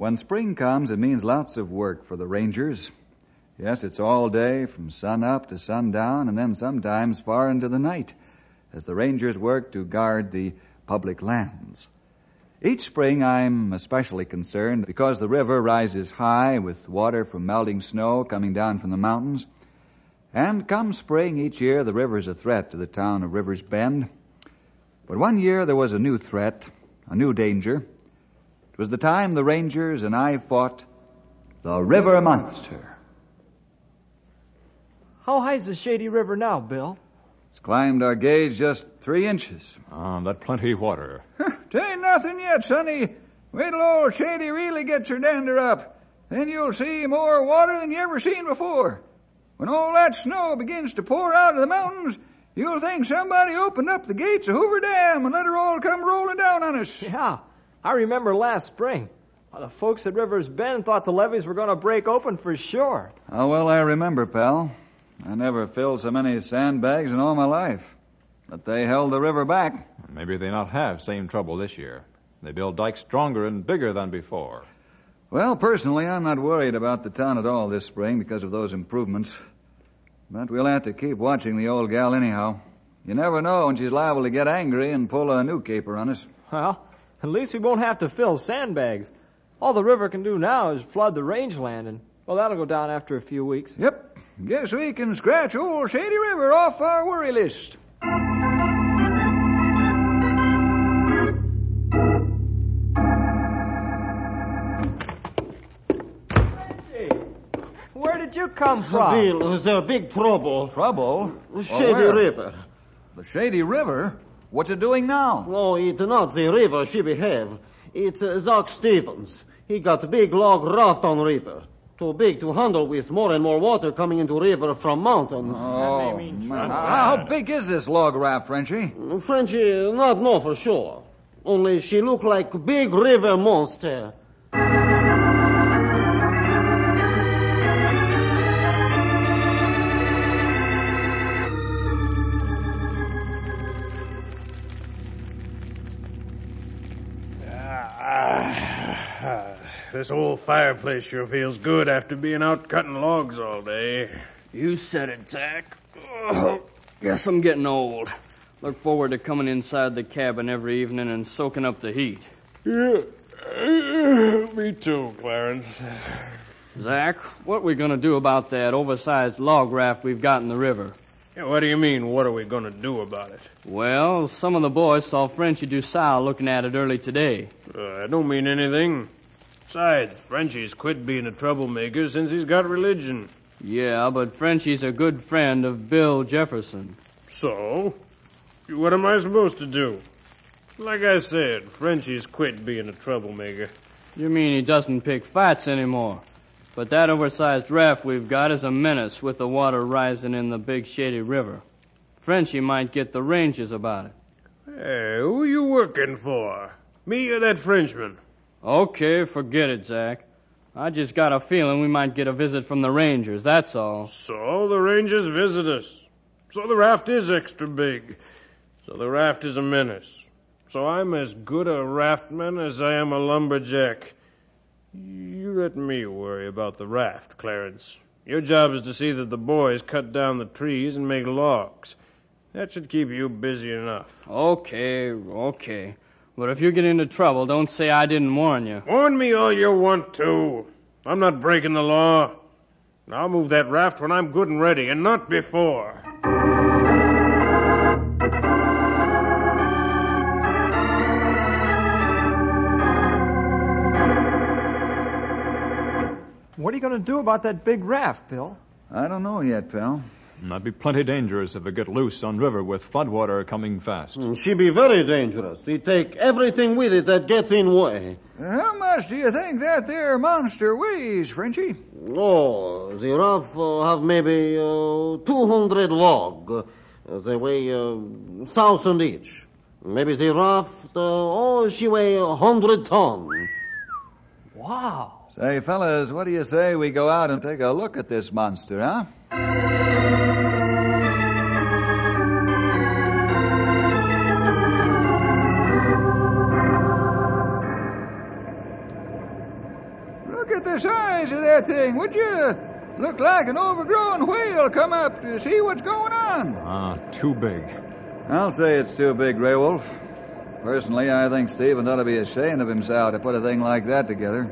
When spring comes, it means lots of work for the rangers. Yes, it's all day from sun up to sundown and then sometimes far into the night as the rangers work to guard the public lands. Each spring I'm especially concerned because the river rises high with water from melting snow coming down from the mountains. And come spring each year, the river's a threat to the town of River's Bend. But one year there was a new threat, a new danger. It was the time the Rangers and I fought the River Monster. How high's the Shady River now, Bill? It's climbed our gauge just three inches. Ah, that plenty water. Tain't nothing yet, sonny. Wait till old Shady really gets her dander up. Then you'll see more water than you ever seen before. When all that snow begins to pour out of the mountains, you'll think somebody opened up the gates of Hoover Dam and let her all come rolling down on us. Yeah, I remember last spring. Uh, the folks at River's Bend thought the levees were going to break open for sure. How well I remember, pal. I never filled so many sandbags in all my life. But they held the river back. Maybe they not have same trouble this year. They build dikes stronger and bigger than before. Well, personally, I'm not worried about the town at all this spring because of those improvements. But we'll have to keep watching the old gal anyhow. You never know when she's liable to get angry and pull a new caper on us. Well, at least we won't have to fill sandbags. All the river can do now is flood the rangeland, and well, that'll go down after a few weeks. Yep. Guess we can scratch old Shady River off our worry list. Where did you come from? Bill, there's a big trouble. Trouble? Shady? River. The Shady River? What's you doing now? No, it's not the river she behave. It's uh, Zach Stevens. He got a big log raft on river. Too big to handle with more and more water coming into river from mountains. Oh, man. How big is this log raft, Frenchy? Frenchy not know for sure. Only she look like big river monster. This old fireplace sure feels good after being out cutting logs all day. You said it, Zach. Oh, guess I'm getting old. Look forward to coming inside the cabin every evening and soaking up the heat. Yeah, me too, Clarence. Zach, what are we gonna do about that oversized log raft we've got in the river? Yeah, what do you mean, what are we going to do about it? Well, some of the boys saw Frenchy DuSalle looking at it early today. Uh, I don't mean anything. Besides, Frenchy's quit being a troublemaker since he's got religion. Yeah, but Frenchy's a good friend of Bill Jefferson. So? What am I supposed to do? Like I said, Frenchy's quit being a troublemaker. You mean he doesn't pick fights anymore? But that oversized raft we've got is a menace with the water rising in the big shady river. Frenchy might get the Rangers about it. Hey, who you working for? Me or that Frenchman? Okay, forget it, Zach. I just got a feeling we might get a visit from the Rangers, that's all. So the Rangers visit us. So the raft is extra big. So the raft is a menace. So I'm as good a raftman as I am a lumberjack. You let me worry about the raft, Clarence. Your job is to see that the boys cut down the trees and make logs. That should keep you busy enough. Okay, okay. But if you get into trouble, don't say I didn't warn you. Warn me all you want to. I'm not breaking the law. I'll move that raft when I'm good and ready, and not before. What are you going to do about that big raft, Bill? I don't know yet, pal. Might be plenty dangerous if it get loose on river with floodwater coming fast. Mm, She be very dangerous. He take everything with it that gets in way. How much do you think that there monster weighs, Frenchy? Oh, the raft uh, have maybe uh, 200 log. Uh, they weigh uh, thousand each. Maybe the raft, uh, oh, she weigh a hundred ton. Wow. Say, fellas, what do you say we go out and take a look at this monster, huh? That thing, would you? Look like an overgrown whale come up to see what's going on. Ah, too big. I'll say it's too big, Grey Wolf. Personally, I think Stevens ought to be ashamed of himself to put a thing like that together.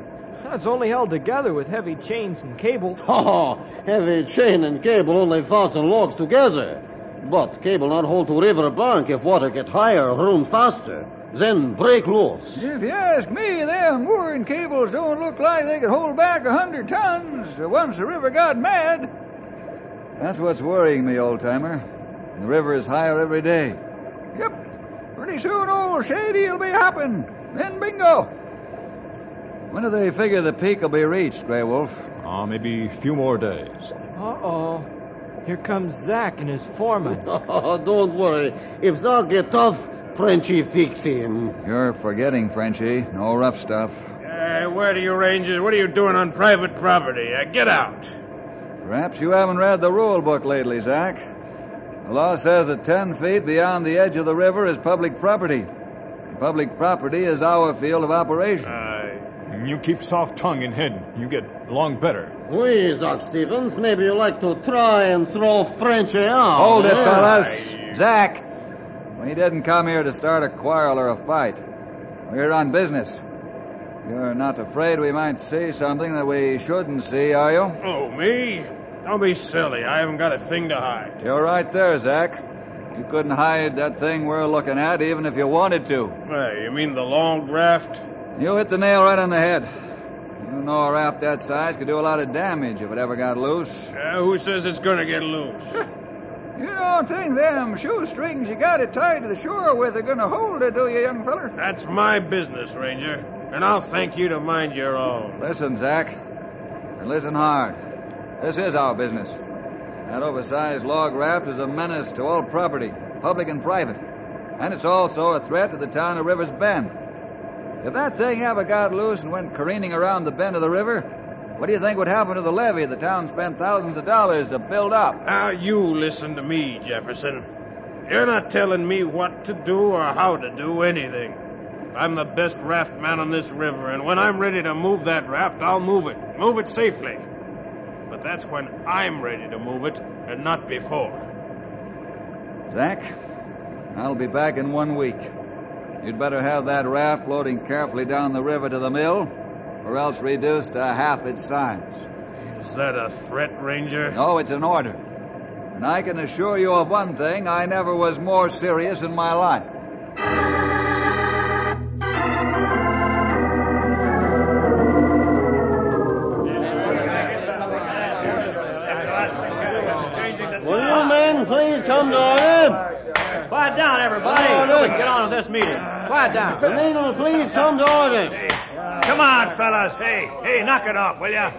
It's only held together with heavy chains and cables. Oh, heavy chain and cable only fasten logs together. But cable not hold to river bank if water get higher, run faster. Then break loose. If you ask me, them mooring cables don't look like they could hold back a hundred tons once the river got mad. That's what's worrying me, old timer. The river is higher every day. Yep. Pretty soon old Shady'll be hopping. Then bingo. When do they figure the peak will be reached, Grey Wolf? Ah, maybe a few more days. Uh-oh. Here comes Zach and his foreman. Oh, don't worry. If Zog get tough, Frenchy fix him. You're forgetting, Frenchy. No rough stuff. Uh, where do you rangers? What are you doing on private property? Uh, get out. Perhaps you haven't read the rule book lately, Zach. The law says that ten feet beyond the edge of the river is public property. Public property is our field of operation. Uh, You keep soft tongue and head, you get along better. We, Zog Stevens, maybe you like to try and throw Frenchy out. Hold it, fellas. Zach, we didn't come here to start a quarrel or a fight. We're on business. You're not afraid we might see something that we shouldn't see, are you? oh, me? Don't be silly. I haven't got a thing to hide. You're right there, Zach. You couldn't hide that thing we're looking at even if you wanted to. Hey, you mean the long raft? You hit the nail right on the head. You know a raft that size could do a lot of damage if it ever got loose. Uh, who says it's gonna get loose? You don't think them shoestrings you got it tied to the shore with are gonna hold it, do you, young feller? That's my business, Ranger. And I'll thank you to mind your own. Listen, Zach. And listen hard. This is our business. That oversized log raft is a menace to all property, public and private. And it's also a threat to the town of River's Bend. If that thing ever got loose and went careening around the bend of the river, what do you think would happen to the levee the town spent thousands of dollars to build up? Now, you listen to me, Jefferson. You're not telling me what to do or how to do anything. I'm the best raft man on this river, and when I'm ready to move that raft, I'll move it. Move it safely. But that's when I'm ready to move it, and not before. Zach, I'll be back in one week. You'd better have that raft floating carefully down the river to the mill, or else reduced to half its size. Is that a threat, Ranger? No, it's an order. And I can assure you of one thing I never was more serious in my life. Will you men please come to order? Quiet down, everybody. So we can get on with this meeting. Quiet down. The down. men will please come to order. Come on, fellas. Hey, hey, knock it off, will ya?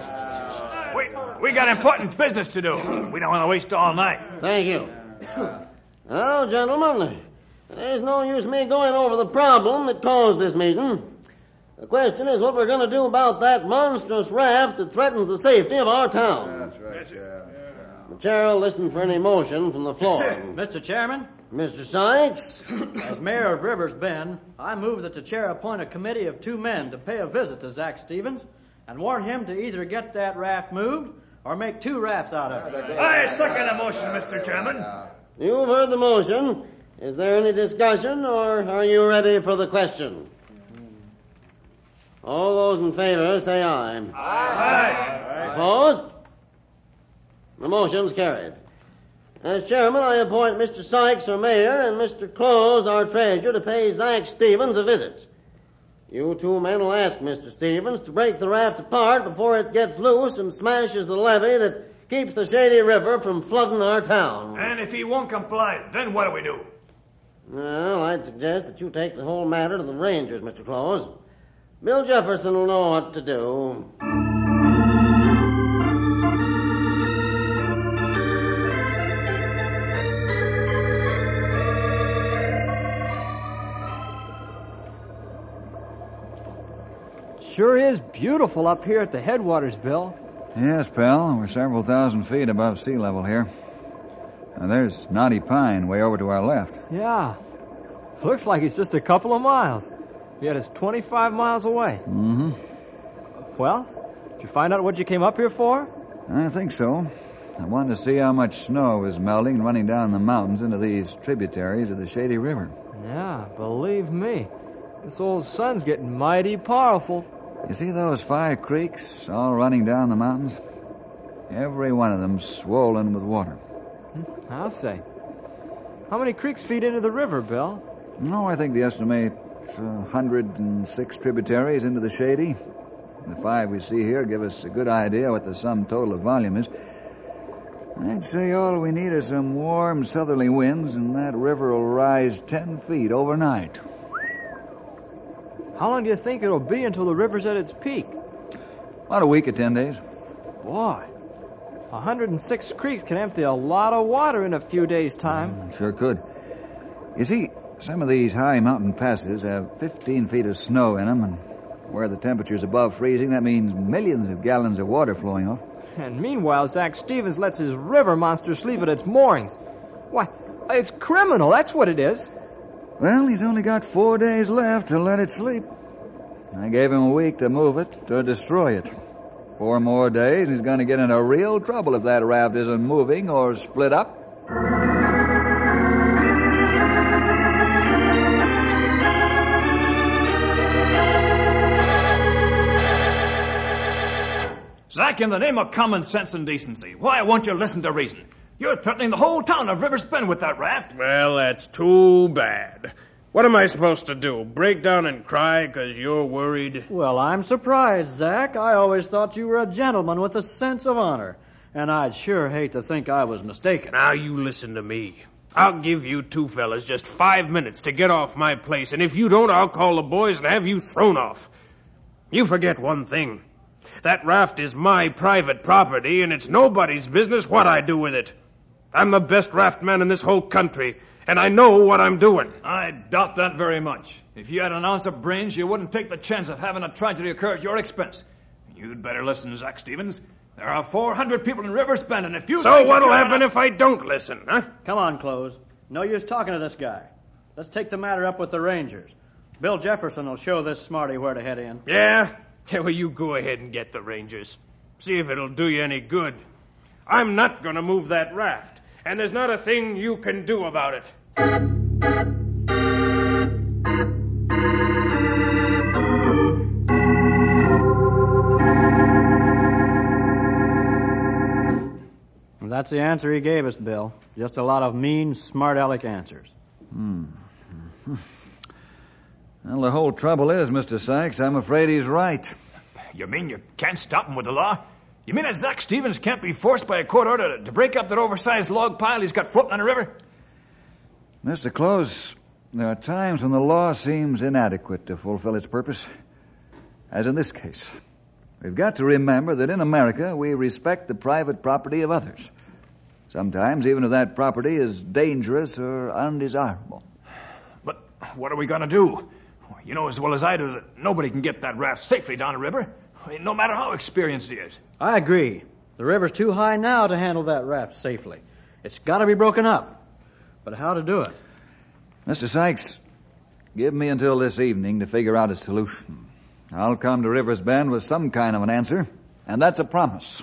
We, we got important business to do. We don't want to waste all night. Thank you. Well, gentlemen, there's no use me going over the problem that caused this meeting. The question is what we're going to do about that monstrous raft that threatens the safety of our town. That's right, The chair will listen for any motion from the floor. Mr. Chairman, Mr. Sykes? as mayor of Rivers Bend, I move that the chair appoint a committee of two men to pay a visit to Zach Stevens and warn him to either get that raft moved or make two rafts out of it. I second the motion, Mr. Chairman. You've heard the motion. Is there any discussion, or are you ready for the question? All those in favor say aye. Aye. Opposed? The motion's carried. As chairman, I appoint Mr. Sykes, our mayor, and Mr. Close, our treasurer, to pay Zach Stevens a visit. You two men will ask Mr. Stevens to break the raft apart before it gets loose and smashes the levee that keeps the Shady River from flooding our town. And if he won't comply, then what do we do? Well, I'd suggest that you take the whole matter to the Rangers, Mr. Close. Bill Jefferson will know what to do. Sure is beautiful up here at the headwaters, Bill. Yes, pal. We're several thousand feet above sea level here. Now, there's Knotty Pine way over to our left. Yeah. Looks like it's just a couple of miles. Yet it's 25 miles away. Mm-hmm. Well, did you find out what you came up here for? I think so. I wanted to see how much snow was melting and running down the mountains into these tributaries of the Shady River. Yeah, believe me. This old sun's getting mighty powerful. You see those five creeks all running down the mountains? Every one of them swollen with water. Hmm, I'll say. How many creeks feed into the river, Bill? No, I think they estimate uh, 106 tributaries into the Shady. The five we see here give us a good idea what the sum total of volume is. I'd say all we need are some warm southerly winds, and that river will rise 10 feet overnight. How long do you think it'll be until the river's at its peak? About a week or 10 days. Boy, 106 creeks can empty a lot of water in a few days' time. Mm, sure could. You see, some of these high mountain passes have 15 feet of snow in them, and where the temperature's above freezing, that means millions of gallons of water flowing off. And meanwhile, Zach Stevens lets his river monster sleep at its moorings. Why, it's criminal, that's what it is. Well, he's only got four days left to let it sleep. I gave him a week to move it, to destroy it. Four more days, he's going to get into real trouble if that raft isn't moving or split up. Zach, in the name of common sense and decency, why won't you listen to reason? You're threatening the whole town of River's Bend with that raft. Well, that's too bad. What am I supposed to do? Break down and cry because you're worried? Well, I'm surprised, Zach. I always thought you were a gentleman with a sense of honor. And I'd sure hate to think I was mistaken. Now you listen to me. I'll give you two fellas just five minutes to get off my place, and if you don't, I'll call the boys and have you thrown off. You forget one thing. That raft is my private property, and it's nobody's business what I do with it. I'm the best raftman in this whole country, and I know what I'm doing. I doubt that very much. If you had an ounce of brains, you wouldn't take the chance of having a tragedy occur at your expense. You'd better listen, Zach Stevens. There are 400 people in River's Bend, and if you... So what'll happen if I don't listen, huh? Come on, Close. No use talking to this guy. Let's take the matter up with the Rangers. Bill Jefferson will show this smarty where to head in. Yeah? Yeah, well, you go ahead and get the Rangers. See if it'll do you any good. I'm not going to move that raft, and there's not a thing you can do about it. And that's the answer he gave us, Bill. Just a lot of mean, smart aleck answers. Hmm. Well, the whole trouble is, Mr. Sykes, I'm afraid he's right. You mean you can't stop him with the law? You mean that Zach Stevens can't be forced by a court order to, to break up that oversized log pile he's got floating on the river? Mr. Close, there are times when the law seems inadequate to fulfill its purpose. As in this case. We've got to remember that in America we respect the private property of others. Sometimes even if that property is dangerous or undesirable. But what are we going to do? You know as well as I do that nobody can get that raft safely down the river, I mean, no matter how experienced he is. I agree. The river's too high now to handle that raft safely. It's got to be broken up. But how to do it? Mr. Sykes, give me until this evening to figure out a solution. I'll come to River's Bend with some kind of an answer, and that's a promise.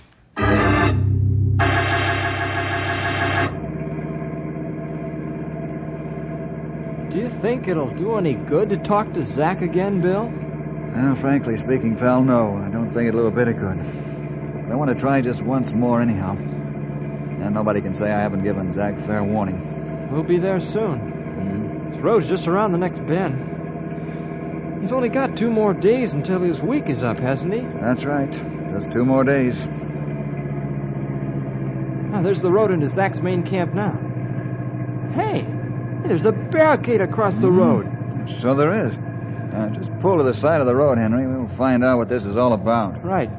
Do you think it'll do any good to talk to Zach again, Bill? Well, frankly speaking, pal, no. I don't think it'll do a bit of good. But I want to try just once more, anyhow. And nobody can say I haven't given Zach fair warning. We'll be there soon. Mm-hmm. This road's just around the next bend. He's only got two more days until his week is up, hasn't he? That's right. Just two more days. there's the road into Zach's main camp now. Hey, hey, there's a barricade across the road. So there is. Now, just pull to the side of the road, Henry. We'll find out what this is all about. Right.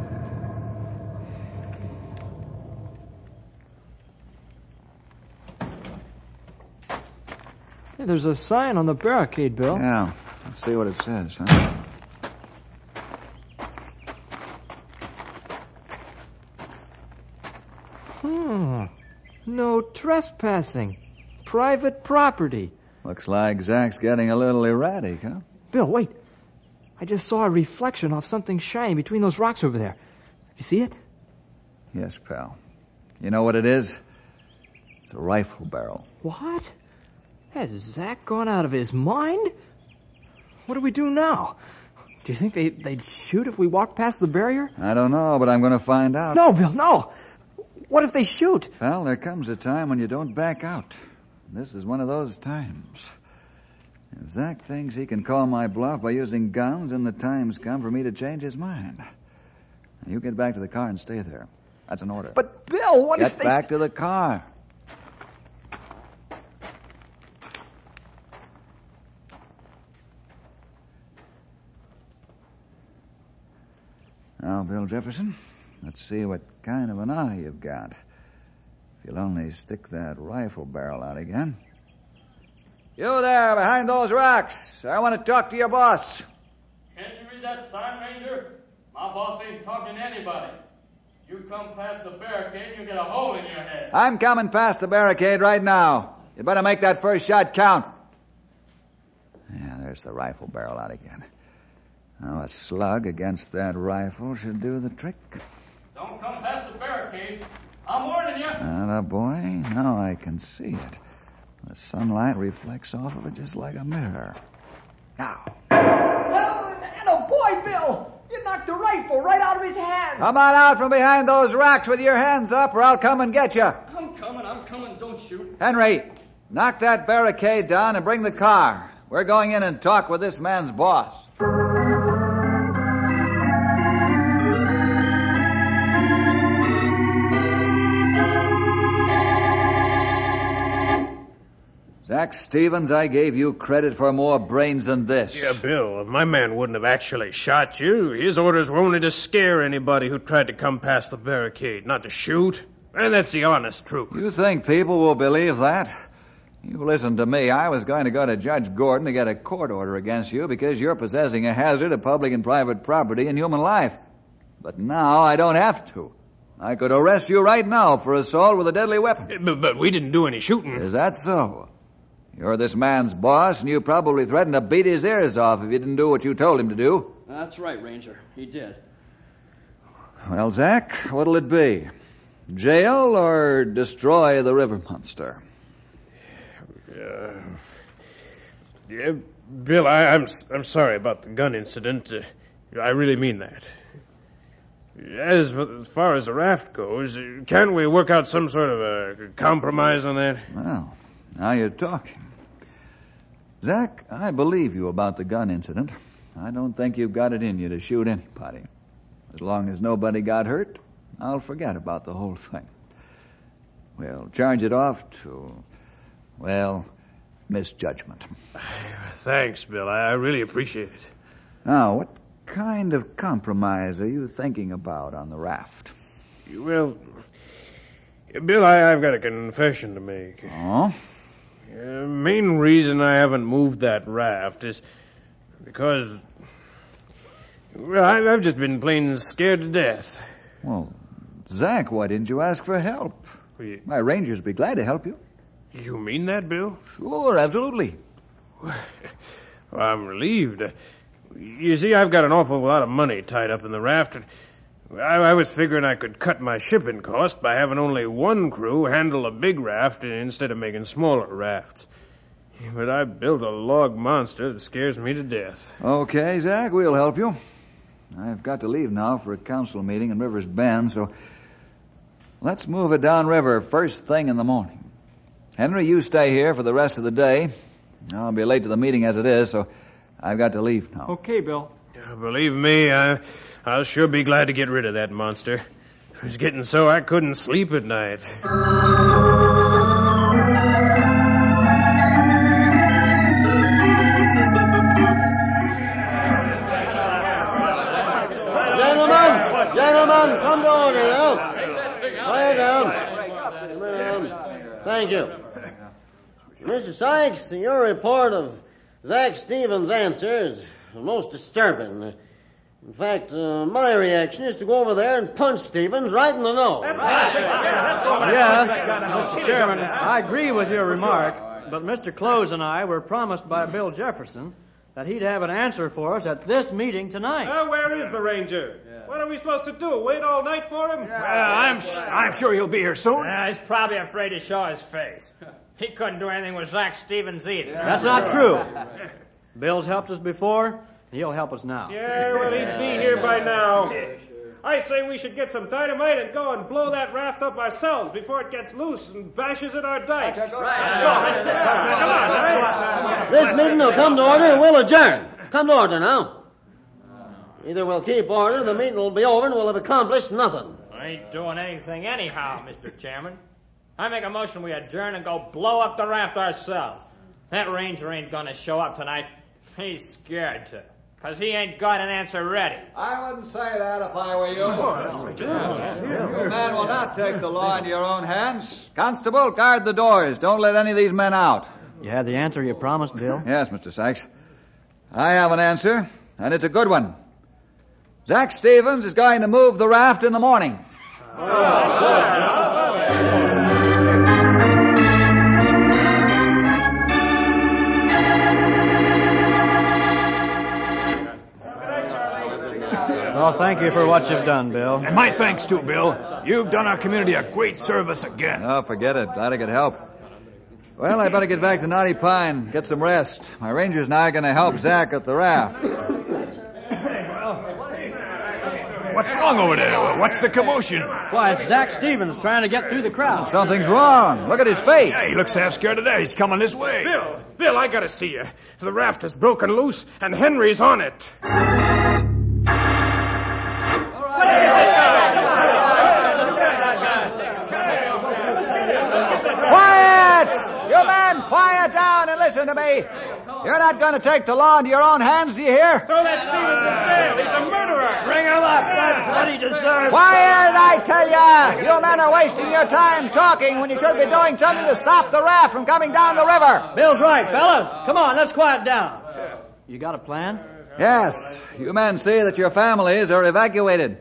Hey, there's a sign on the barricade, Bill. Yeah. Let's see what it says, huh? Hmm. No trespassing. Private property. Looks like Zach's getting a little erratic, huh? Bill, wait. I just saw a reflection of something shiny between those rocks over there. You see it? Yes, pal. You know what it is? It's a rifle barrel. What? Has Zach gone out of his mind? What do we do now? Do you think they, they'd shoot if we walked past the barrier? I don't know, but I'm going to find out. No, Bill, no. What if they shoot? Well, there comes a time when you don't back out. This is one of those times. If Zach thinks he can call my bluff by using guns, then the time's come for me to change his mind. Now, you get back to the car and stay there. That's an order. But, Bill, what get if they... back to the car. Now, Bill Jefferson, let's see what kind of an eye you've got. If you'll only stick that rifle barrel out again. You there, behind those rocks. I want to talk to your boss. Can't you read that sign, Ranger? My boss ain't talking to anybody. You come past the barricade, you get a hole in your head. I'm coming past the barricade right now. You better make that first shot count. Yeah, there's the rifle barrel out again. Now, a slug against that rifle should do the trick. Don't come past the barricade. I'm warning you. Not a boy. Now I can see it. The sunlight reflects off of it just like a mirror. Now. Oh, and a boy, Bill! You knocked the rifle right out of his hand! Come on out from behind those rocks with your hands up, or I'll come and get you. I'm coming, I'm coming. Don't shoot. Henry, knock that barricade down and bring the car. We're going in and talk with this man's boss. Zach Stevens, I gave you credit for more brains than this. Yeah, Bill, if my man wouldn't have actually shot you, his orders were only to scare anybody who tried to come past the barricade, not to shoot. And that's the honest truth. You think people will believe that? You listen to me. I was going to go to Judge Gordon to get a court order against you because you're possessing a hazard of public and private property and human life. But now I don't have to. I could arrest you right now for assault with a deadly weapon. But, but we didn't do any shooting. Is that so? You're this man's boss, and you probably threatened to beat his ears off if he didn't do what you told him to do. That's right, Ranger. He did. Well, Zach, what'll it be? Jail or destroy the river monster? Uh, yeah, Bill, I, am I'm, I'm sorry about the gun incident. Uh, I really mean that. As, as far as the raft goes, can't we work out some sort of a compromise on that? Well, now you're talking. Zach, I believe you about the gun incident. I don't think you've got it in you to shoot anybody. As long as nobody got hurt, I'll forget about the whole thing. We'll charge it off to, well, misjudgment. Thanks, Bill. I really appreciate it. Now, what kind of compromise are you thinking about on the raft? Well, Bill, I, have got a confession to make. Oh? Uh, main reason I haven't moved that raft is because, well, I've just been plain scared to death. Well, Zach, why didn't you ask for help? You, My rangers would be glad to help you. you mean that, Bill? Sure, absolutely. Well, I'm relieved. You see, I've got an awful lot of money tied up in the raft, and I, I was figuring I could cut my shipping cost by having only one crew handle a big raft instead of making smaller rafts. But I built a log monster that scares me to death. Okay, Zach, we'll help you. I've got to leave now for a council meeting in River's Bend, so let's move it downriver first thing in the morning. Henry, you stay here for the rest of the day. I'll be late to the meeting as it is, so I've got to leave now. Okay, Bill. Believe me, I, I'll sure be glad to get rid of that monster. It was getting so I couldn't sleep at night. Gentlemen, gentlemen, come to order now. Quiet down. Thank you. Mr. Sykes, your report of Zach Stevens' answers most disturbing. In fact, uh, my reaction is to go over there and punch Stevens right in the nose. Yes, Mr. Chairman, I agree with your remark, but Mr. Close and I were promised by Bill Jefferson that he'd have an answer for us at this meeting tonight. Uh, where is the ranger? What are we supposed to do? Wait all night for him? I'm, I'm sure he'll be here soon. he's probably afraid to show his face. He couldn't do anything with Zach Stevens either. That's not true. Bill's helped us before, he'll help us now. Yeah, well, he'd be here by now. I say we should get some dynamite and go and blow that raft up ourselves before it gets loose and bashes at our dikes. Let's go. Come right? This meeting will come to order and we'll adjourn. Come to order now. Either we'll keep order, the meeting will be over, and we'll have accomplished nothing. I ain't doing anything anyhow, Mr. Chairman. I make a motion we adjourn and go blow up the raft ourselves. That ranger ain't gonna show up tonight. He's scared to. Cause he ain't got an answer ready. I wouldn't say that if I were you. You men will not take the law into your own hands. Constable, guard the doors. Don't let any of these men out. You had the answer you promised, Bill? Yes, Mr. Sykes. I have an answer, and it's a good one. Zach Stevens is going to move the raft in the morning. Oh, Well, thank you for what you've done, Bill. And my thanks too, Bill. You've done our community a great service again. Oh, forget it. Glad I could help. Well, I better get back to Knotty Pine, get some rest. My rangers and I are going to help Zach at the raft. What's wrong over there? What's the commotion? Why, it's Zach Stevens trying to get through the crowd. Something's wrong. Look at his face. Yeah, he looks half scared to death. He's coming this way. Bill, Bill, I gotta see you. The raft is broken loose and Henry's on it. Quiet! You men, quiet down and listen to me. You're not going to take the law into your own hands, do you hear? Throw that Stevens in jail. He's a murderer. Bring him up. That's what he deserves. Quiet, I tell ya! You men are wasting your time talking when you should be doing something to stop the raft from coming down the river. Bill's right, fellas. Come on, let's quiet down. You got a plan? Yes, you men see that your families are evacuated.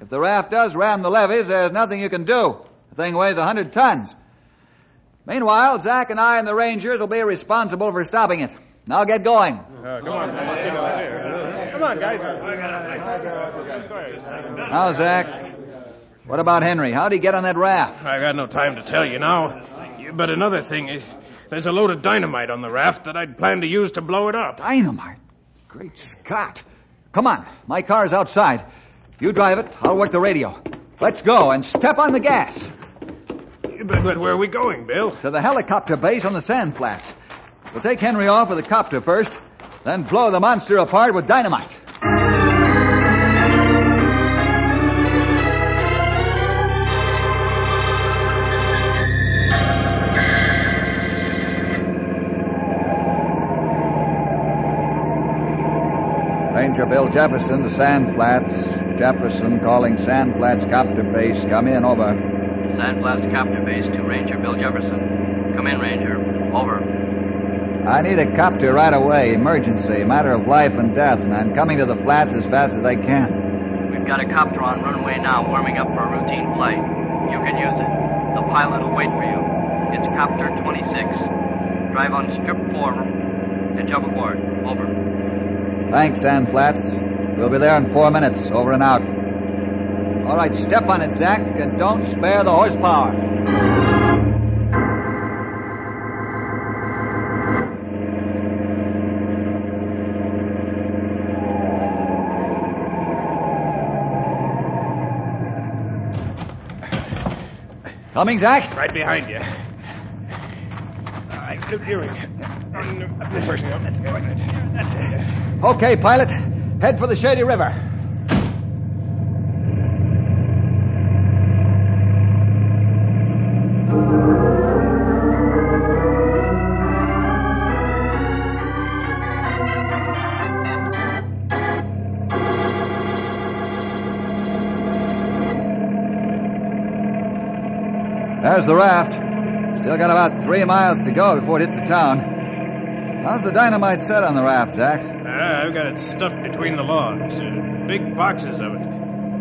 If the raft does ram the levees, there's nothing you can do. The thing weighs a hundred tons. Meanwhile, Zach and I and the Rangers will be responsible for stopping it. Now get going. Uh, come on, let's get out. Come on, guys. Now, Zach, what about Henry? How'd he get on that raft? I got no time to tell you now. But another thing is, there's a load of dynamite on the raft that I'd planned to use to blow it up. Dynamite? Great Scott. Come on, my car's outside. You drive it, I'll work the radio. Let's go and step on the gas. But, but where are we going, Bill? To the helicopter base on the sand flats. We'll take Henry off with the copter first, then blow the monster apart with dynamite. Ranger Bill Jefferson to Sand Flats. Jefferson calling Sand Flats copter base. Come in, over. Sand Flats Copter Base to Ranger Bill Jefferson. Come in, Ranger. Over. I need a copter right away. Emergency. Matter of life and death, and I'm coming to the flats as fast as I can. We've got a copter on runway now, warming up for a routine flight. You can use it. The pilot will wait for you. It's Copter 26. Drive on strip 4 and jump aboard. Over. Thanks, Sand Flats. We'll be there in four minutes. Over and out. All right, step on it, Zach, and don't spare the horsepower. Coming, Zach? Right behind you. All right, look, here the first one. That's. That's it. Okay, pilot. Head for the Shady River. There's the raft. Still got about three miles to go before it hits the town. How's the dynamite set on the raft, Zach? Ah, I've got it stuffed between the logs. Uh, big boxes of it.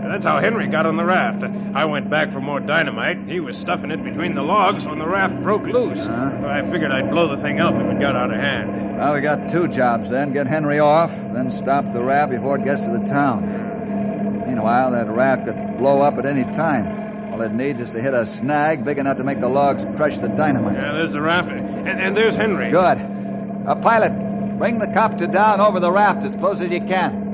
That's how Henry got on the raft. I went back for more dynamite. He was stuffing it between the logs when the raft broke loose. Uh-huh. I figured I'd blow the thing up if it got out of hand. Well, we got two jobs then. Get Henry off, then stop the raft before it gets to the town. Meanwhile, that raft could blow up at any time. All it needs is to hit a snag big enough to make the logs crush the dynamite. Yeah, there's the raft. And, and there's Henry. Good. A pilot, bring the copter down over the raft as close as you can.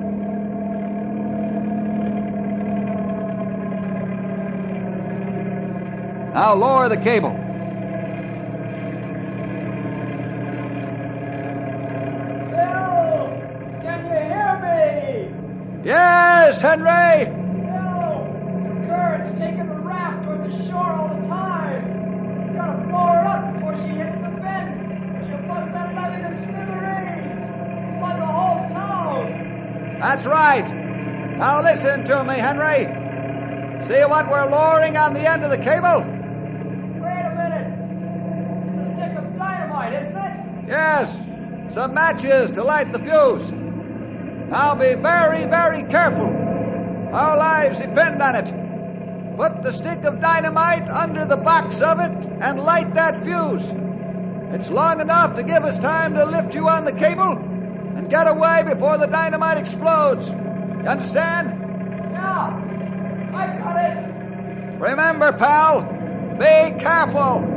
Now lower the cable. Bill! Can you hear me? Yes, Henry! Bill! The current's taking the raft toward the shore all the time. Gotta blow her up before she hits That's right. Now listen to me, Henry. See what we're lowering on the end of the cable? Wait a minute. It's a stick of dynamite, isn't it? Yes. Some matches to light the fuse. Now be very, very careful. Our lives depend on it. Put the stick of dynamite under the box of it and light that fuse. It's long enough to give us time to lift you on the cable get away before the dynamite explodes. You understand? Yeah. I got it. Remember, pal, be careful.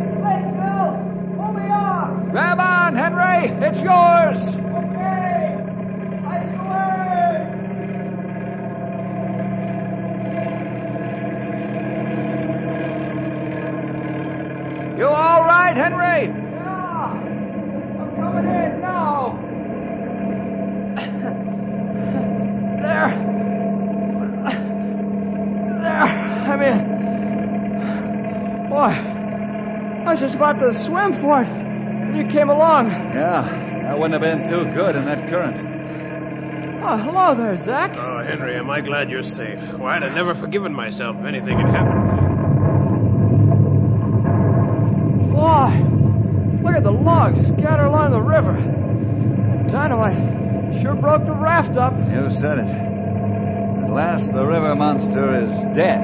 It's late, Bill. Pull me off. Grab on, Henry. It's yours. Right, Henry? Yeah. I'm coming in now. There. There. I'm in. Boy, I was just about to swim for it when you came along. Yeah, that wouldn't have been too good in that current. Oh, hello there, Zach. Oh, Henry, am I glad you're safe. Why, I'd have never forgiven myself if anything had happened. Look at the logs scattered along the river. That dynamite sure broke the raft up. You said it. At last the river monster is dead.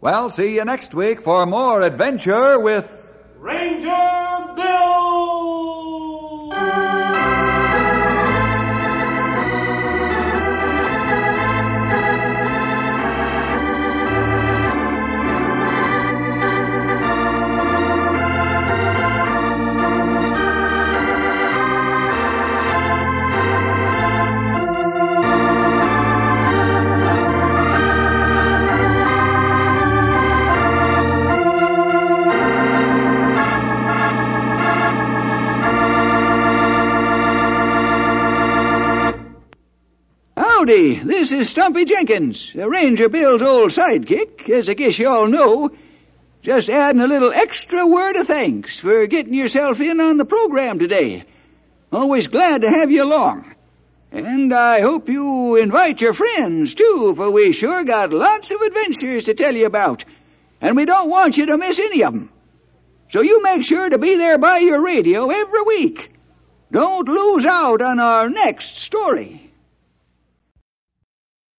Well, see you next week for more adventure with Ranger Bill! Howdy, this is Stumpy Jenkins, Ranger Bill's old sidekick, as I guess you all know. Just adding a little extra word of thanks for getting yourself in on the program today. Always glad to have you along. And I hope you invite your friends too, for we sure got lots of adventures to tell you about. And we don't want you to miss any of them. So you make sure to be there by your radio every week. Don't lose out on our next story.